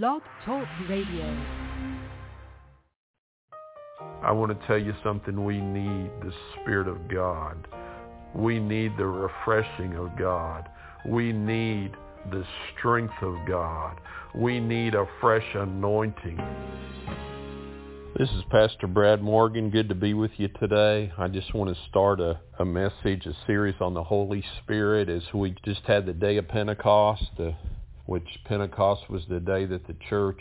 Blog Talk Radio. I want to tell you something. We need the Spirit of God. We need the refreshing of God. We need the strength of God. We need a fresh anointing. This is Pastor Brad Morgan. Good to be with you today. I just want to start a, a message, a series on the Holy Spirit as we just had the day of Pentecost, uh, which Pentecost was the day that the church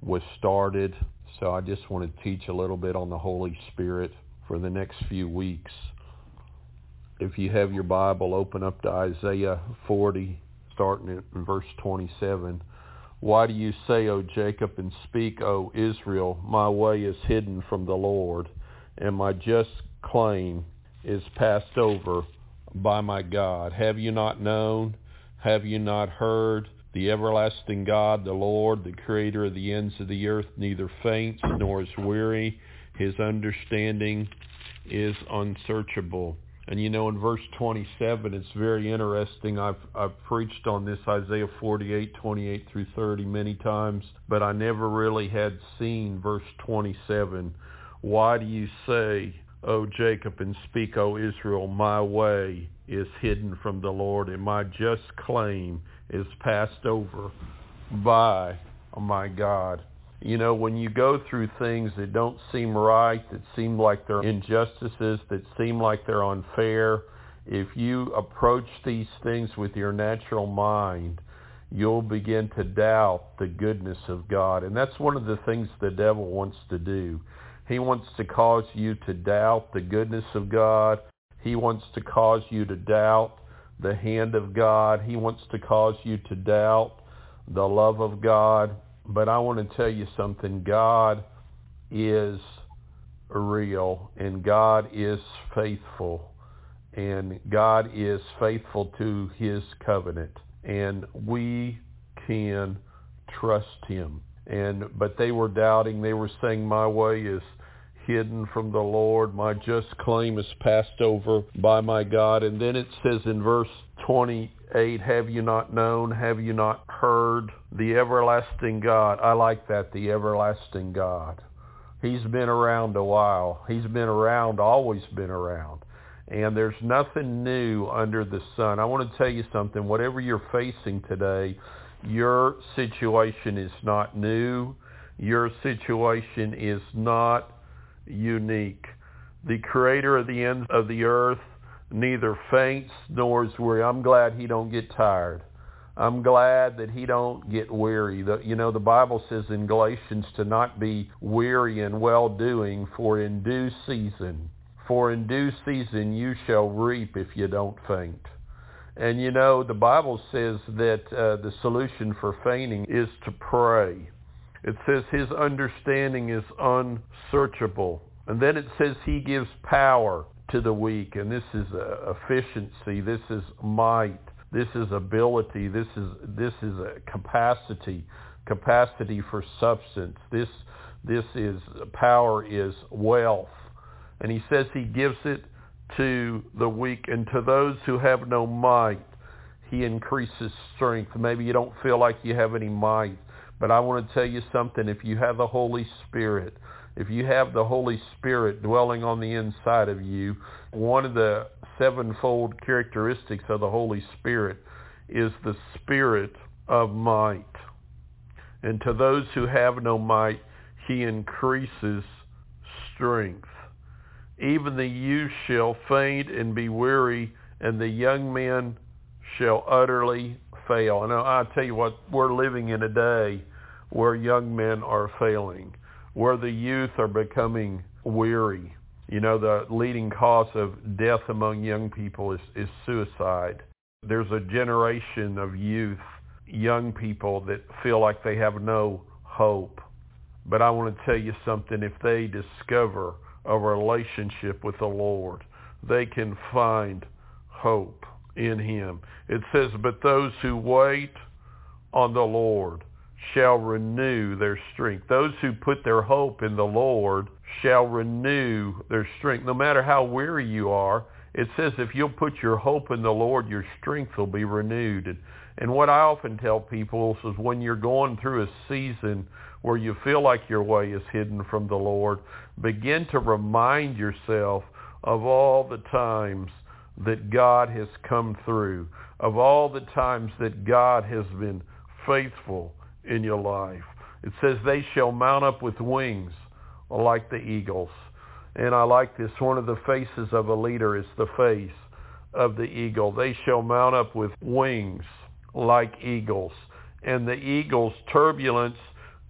was started. So I just want to teach a little bit on the Holy Spirit for the next few weeks. If you have your Bible, open up to Isaiah 40, starting in verse 27. Why do you say, O Jacob, and speak, O Israel, my way is hidden from the Lord, and my just claim is passed over by my God? Have you not known? Have you not heard? The everlasting God, the Lord, the creator of the ends of the earth, neither faints nor is weary. His understanding is unsearchable. And you know, in verse 27, it's very interesting. I've, I've preached on this Isaiah 48, 28 through 30 many times, but I never really had seen verse 27. Why do you say, O Jacob, and speak, O Israel, my way is hidden from the Lord, and my just claim is passed over by my God. You know, when you go through things that don't seem right, that seem like they're injustices, that seem like they're unfair, if you approach these things with your natural mind, you'll begin to doubt the goodness of God. And that's one of the things the devil wants to do. He wants to cause you to doubt the goodness of God. He wants to cause you to doubt the hand of God. He wants to cause you to doubt the love of God. But I want to tell you something. God is real and God is faithful and God is faithful to his covenant and we can trust him. And but they were doubting. They were saying my way is hidden from the Lord. My just claim is passed over by my God. And then it says in verse 28, have you not known? Have you not heard? The everlasting God. I like that, the everlasting God. He's been around a while. He's been around, always been around. And there's nothing new under the sun. I want to tell you something. Whatever you're facing today, your situation is not new. Your situation is not unique. The creator of the ends of the earth neither faints nor is weary. I'm glad he don't get tired. I'm glad that he don't get weary. The, you know, the Bible says in Galatians to not be weary in well-doing, for in due season, for in due season you shall reap if you don't faint. And you know, the Bible says that uh, the solution for fainting is to pray. It says his understanding is unsearchable. And then it says he gives power to the weak. And this is uh, efficiency. This is might. This is ability. This is, this is a capacity, capacity for substance. This, this is, power is wealth. And he says he gives it to the weak and to those who have no might. He increases strength. Maybe you don't feel like you have any might. But I want to tell you something. If you have the Holy Spirit, if you have the Holy Spirit dwelling on the inside of you, one of the sevenfold characteristics of the Holy Spirit is the spirit of might. And to those who have no might, he increases strength. Even the youth shall faint and be weary, and the young men shall utterly fail. And I tell you what, we're living in a day where young men are failing where the youth are becoming weary. You know, the leading cause of death among young people is, is suicide. There's a generation of youth, young people that feel like they have no hope. But I want to tell you something. If they discover a relationship with the Lord, they can find hope in him. It says, but those who wait on the Lord shall renew their strength. Those who put their hope in the Lord shall renew their strength. No matter how weary you are, it says if you'll put your hope in the Lord, your strength will be renewed. And, And what I often tell people is when you're going through a season where you feel like your way is hidden from the Lord, begin to remind yourself of all the times that God has come through, of all the times that God has been faithful in your life. It says they shall mount up with wings like the eagles. And I like this. One of the faces of a leader is the face of the eagle. They shall mount up with wings like eagles. And the eagle's turbulence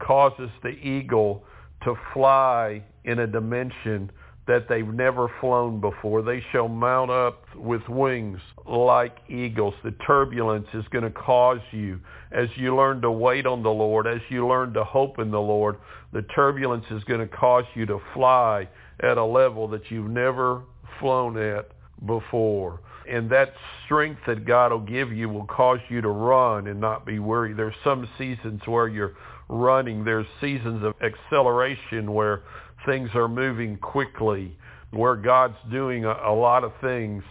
causes the eagle to fly in a dimension that they've never flown before. They shall mount up with wings like eagles. The turbulence is going to cause you, as you learn to wait on the Lord, as you learn to hope in the Lord, the turbulence is going to cause you to fly at a level that you've never flown at before. And that strength that God will give you will cause you to run and not be weary. There's some seasons where you're running. There's seasons of acceleration where things are moving quickly, where God's doing a, a lot of things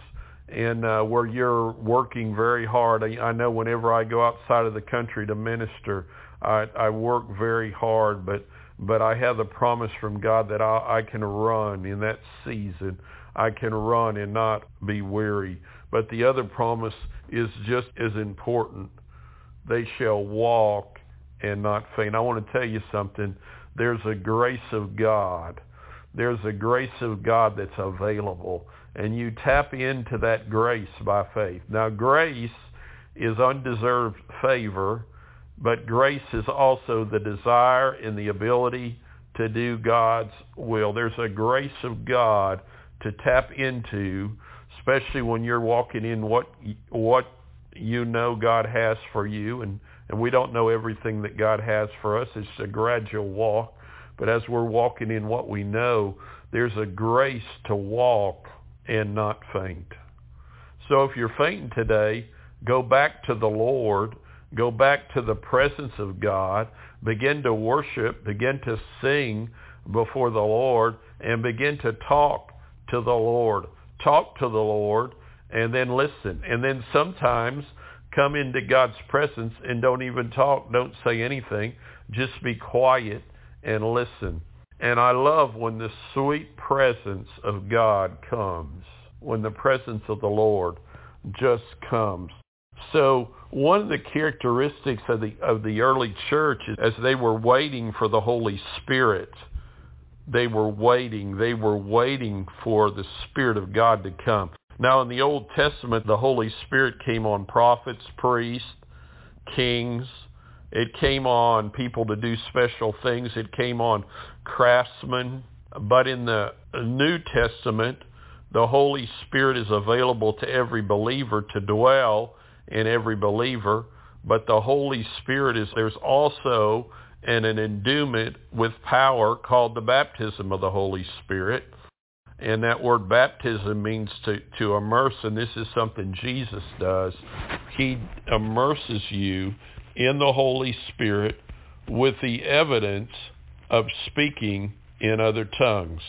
and uh, where you're working very hard. I, I know whenever I go outside of the country to minister, I, I work very hard, but but I have the promise from God that I, I can run in that season. I can run and not be weary. But the other promise is just as important. They shall walk and not faint. I want to tell you something. There's a grace of God. There's a grace of God that's available. And you tap into that grace by faith. Now, grace is undeserved favor, but grace is also the desire and the ability to do God's will. There's a grace of God to tap into, especially when you're walking in what what you know God has for you and and we don't know everything that God has for us. It's a gradual walk. But as we're walking in what we know, there's a grace to walk and not faint. So if you're fainting today, go back to the Lord. Go back to the presence of God. Begin to worship. Begin to sing before the Lord and begin to talk to the Lord. Talk to the Lord and then listen. And then sometimes come into God's presence and don't even talk, don't say anything. Just be quiet and listen. And I love when the sweet presence of God comes, when the presence of the Lord just comes. So one of the characteristics of the of the early church is as they were waiting for the Holy Spirit, they were waiting, they were waiting for the Spirit of God to come. Now in the Old Testament, the Holy Spirit came on prophets, priests, kings. It came on people to do special things. It came on craftsmen. But in the New Testament, the Holy Spirit is available to every believer to dwell in every believer. But the Holy Spirit is, there's also an, endowment with power called the baptism of the Holy Spirit. And that word baptism means to, to immerse, and this is something Jesus does. He immerses you in the Holy Spirit with the evidence of speaking in other tongues.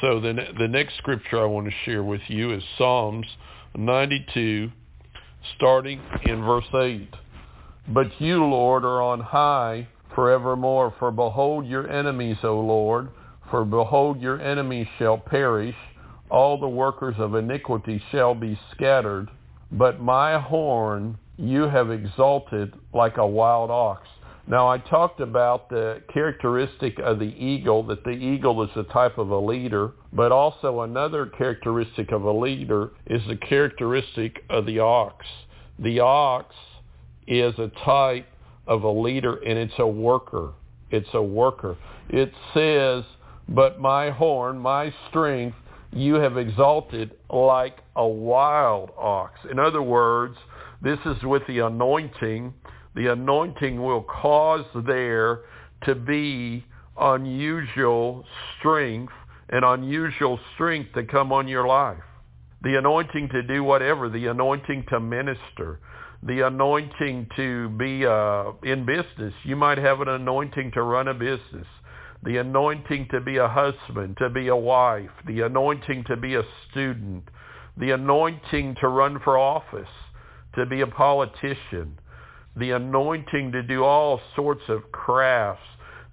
So the, the next scripture I want to share with you is Psalms 92, starting in verse 8. But you, Lord, are on high forevermore, for behold your enemies, O Lord, for behold, your enemies shall perish. All the workers of iniquity shall be scattered. But my horn you have exalted like a wild ox. Now I talked about the characteristic of the eagle, that the eagle is a type of a leader, but also another characteristic of a leader is the characteristic of the ox. The ox is a type of a leader and it's a worker. It's a worker. It says but my horn, my strength, you have exalted like a wild ox. In other words, this is with the anointing. The anointing will cause there to be unusual strength and unusual strength to come on your life. The anointing to do whatever, the anointing to minister, the anointing to be uh, in business. You might have an anointing to run a business the anointing to be a husband, to be a wife, the anointing to be a student, the anointing to run for office, to be a politician, the anointing to do all sorts of crafts,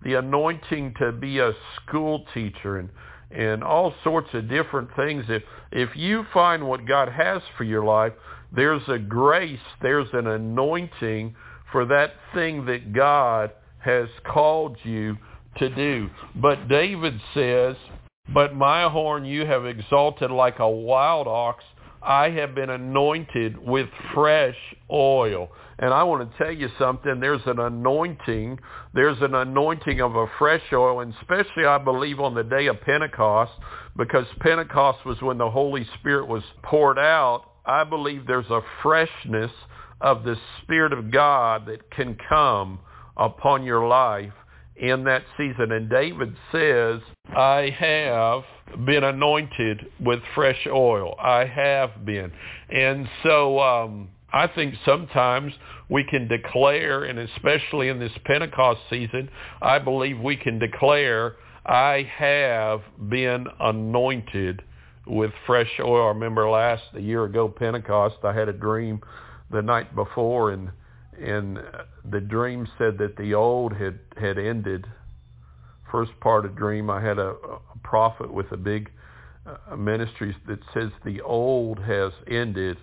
the anointing to be a school teacher and and all sorts of different things. If if you find what God has for your life, there's a grace, there's an anointing for that thing that God has called you to do. But David says, But my horn you have exalted like a wild ox. I have been anointed with fresh oil. And I want to tell you something. There's an anointing. There's an anointing of a fresh oil, and especially I believe on the day of Pentecost, because Pentecost was when the Holy Spirit was poured out. I believe there's a freshness of the Spirit of God that can come upon your life in that season. And David says, I have been anointed with fresh oil. I have been. And so um, I think sometimes we can declare, and especially in this Pentecost season, I believe we can declare, I have been anointed with fresh oil. I remember last, a year ago, Pentecost, I had a dream the night before, and and the dream said that the old had had ended. First part of dream, I had a, a prophet with a big uh, ministry that says the old has ended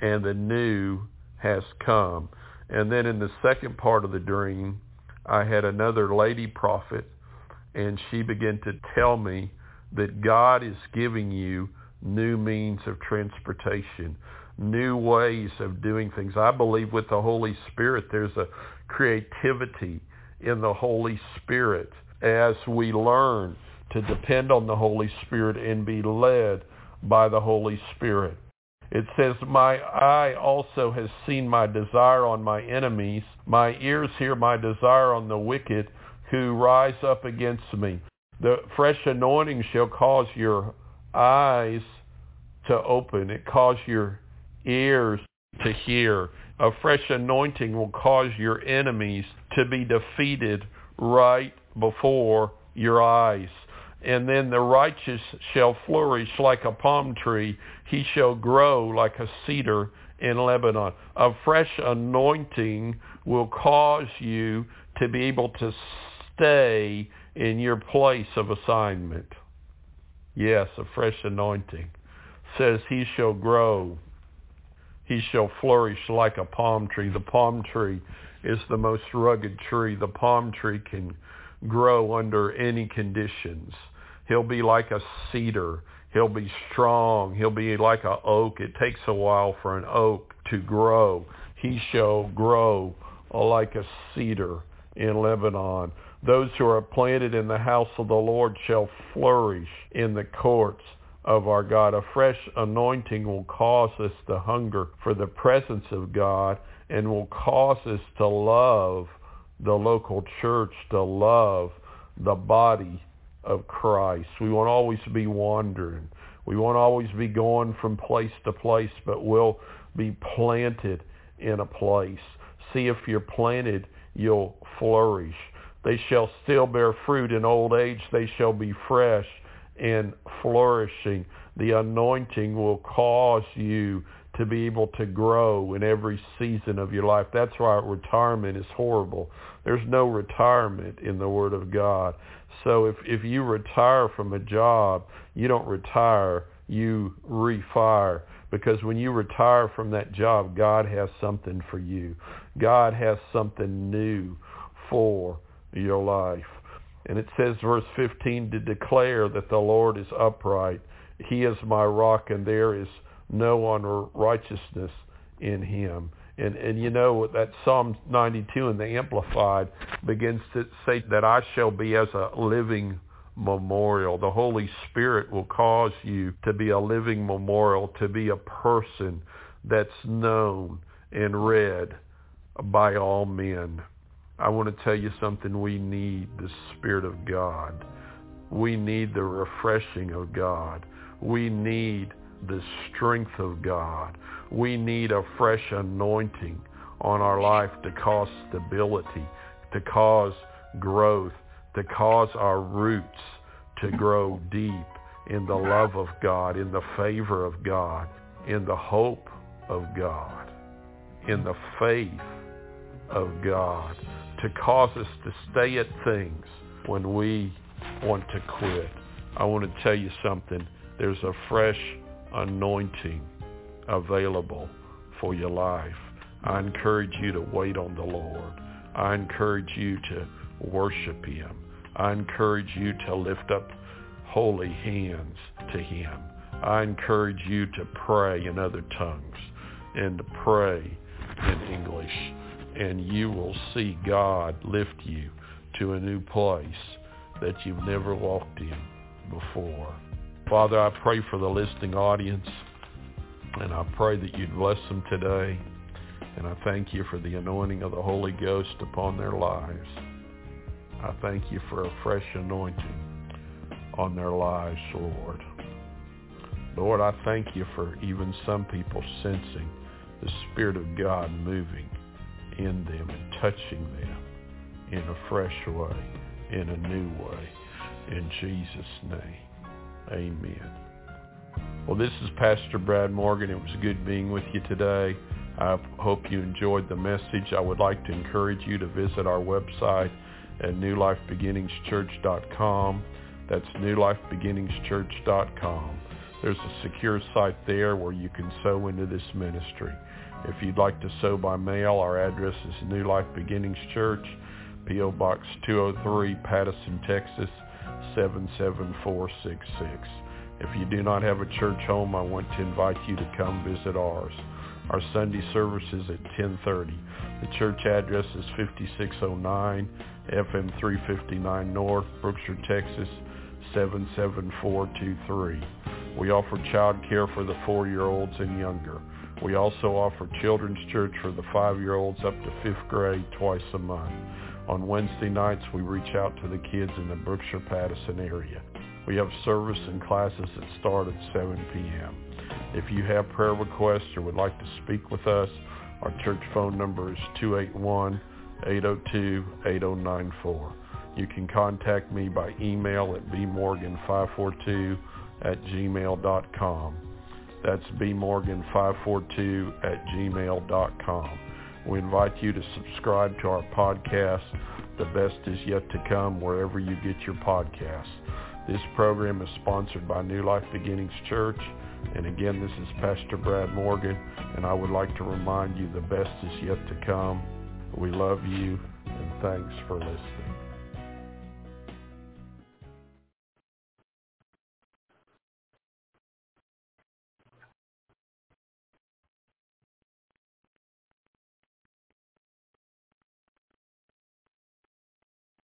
and the new has come. And then in the second part of the dream, I had another lady prophet, and she began to tell me that God is giving you new means of transportation, new ways of doing things. I believe with the Holy Spirit, there's a creativity in the Holy Spirit as we learn to depend on the Holy Spirit and be led by the Holy Spirit. It says, My eye also has seen my desire on my enemies. My ears hear my desire on the wicked who rise up against me. The fresh anointing shall cause your eyes to open. It cause your ears to hear. A fresh anointing will cause your enemies to be defeated right before your eyes. And then the righteous shall flourish like a palm tree. He shall grow like a cedar in Lebanon. A fresh anointing will cause you to be able to stay in your place of assignment. Yes, a fresh anointing says he shall grow. He shall flourish like a palm tree. The palm tree is the most rugged tree. The palm tree can grow under any conditions. He'll be like a cedar. He'll be strong. He'll be like an oak. It takes a while for an oak to grow. He shall grow like a cedar in Lebanon. Those who are planted in the house of the Lord shall flourish in the courts of our God. A fresh anointing will cause us to hunger for the presence of God and will cause us to love the local church, to love the body of Christ. We won't always be wandering. We won't always be going from place to place, but we'll be planted in a place. See if you're planted, you'll flourish. They shall still bear fruit in old age. They shall be fresh and flourishing. The anointing will cause you to be able to grow in every season of your life. That's why retirement is horrible. There's no retirement in the Word of God. So if, if you retire from a job, you don't retire, you refire. Because when you retire from that job, God has something for you. God has something new for your life. And it says, verse 15, to declare that the Lord is upright. He is my rock, and there is no unrighteousness in him. And, and you know that Psalm 92 in the Amplified begins to say that I shall be as a living memorial. The Holy Spirit will cause you to be a living memorial, to be a person that's known and read by all men. I want to tell you something. We need the Spirit of God. We need the refreshing of God. We need the strength of God. We need a fresh anointing on our life to cause stability, to cause growth, to cause our roots to grow deep in the love of God, in the favor of God, in the hope of God, in the faith of God to cause us to stay at things when we want to quit. I want to tell you something. There's a fresh anointing available for your life. I encourage you to wait on the Lord. I encourage you to worship him. I encourage you to lift up holy hands to him. I encourage you to pray in other tongues and to pray in English. And you will see God lift you to a new place that you've never walked in before. Father, I pray for the listening audience, and I pray that you'd bless them today. And I thank you for the anointing of the Holy Ghost upon their lives. I thank you for a fresh anointing on their lives, Lord. Lord, I thank you for even some people sensing the Spirit of God moving in them and touching them in a fresh way, in a new way. In Jesus' name, amen. Well, this is Pastor Brad Morgan. It was good being with you today. I hope you enjoyed the message. I would like to encourage you to visit our website at newlifebeginningschurch.com. That's newlifebeginningschurch.com. There's a secure site there where you can sow into this ministry. If you'd like to sow by mail, our address is New Life Beginnings Church, P.O. Box 203, Pattison, Texas 77466. If you do not have a church home, I want to invite you to come visit ours. Our Sunday service is at 1030. The church address is 5609 FM 359 North, Brookshire, Texas 77423. We offer child care for the four-year-olds and younger. We also offer children's church for the five-year-olds up to fifth grade twice a month. On Wednesday nights, we reach out to the kids in the Brookshire-Pattison area. We have service and classes that start at 7 p.m. If you have prayer requests or would like to speak with us, our church phone number is 281-802-8094. You can contact me by email at bmorgan542 at gmail.com. That's bmorgan542 at gmail.com. We invite you to subscribe to our podcast, The Best Is Yet to Come, wherever you get your podcasts. This program is sponsored by New Life Beginnings Church. And again, this is Pastor Brad Morgan, and I would like to remind you the best is yet to come. We love you, and thanks for listening.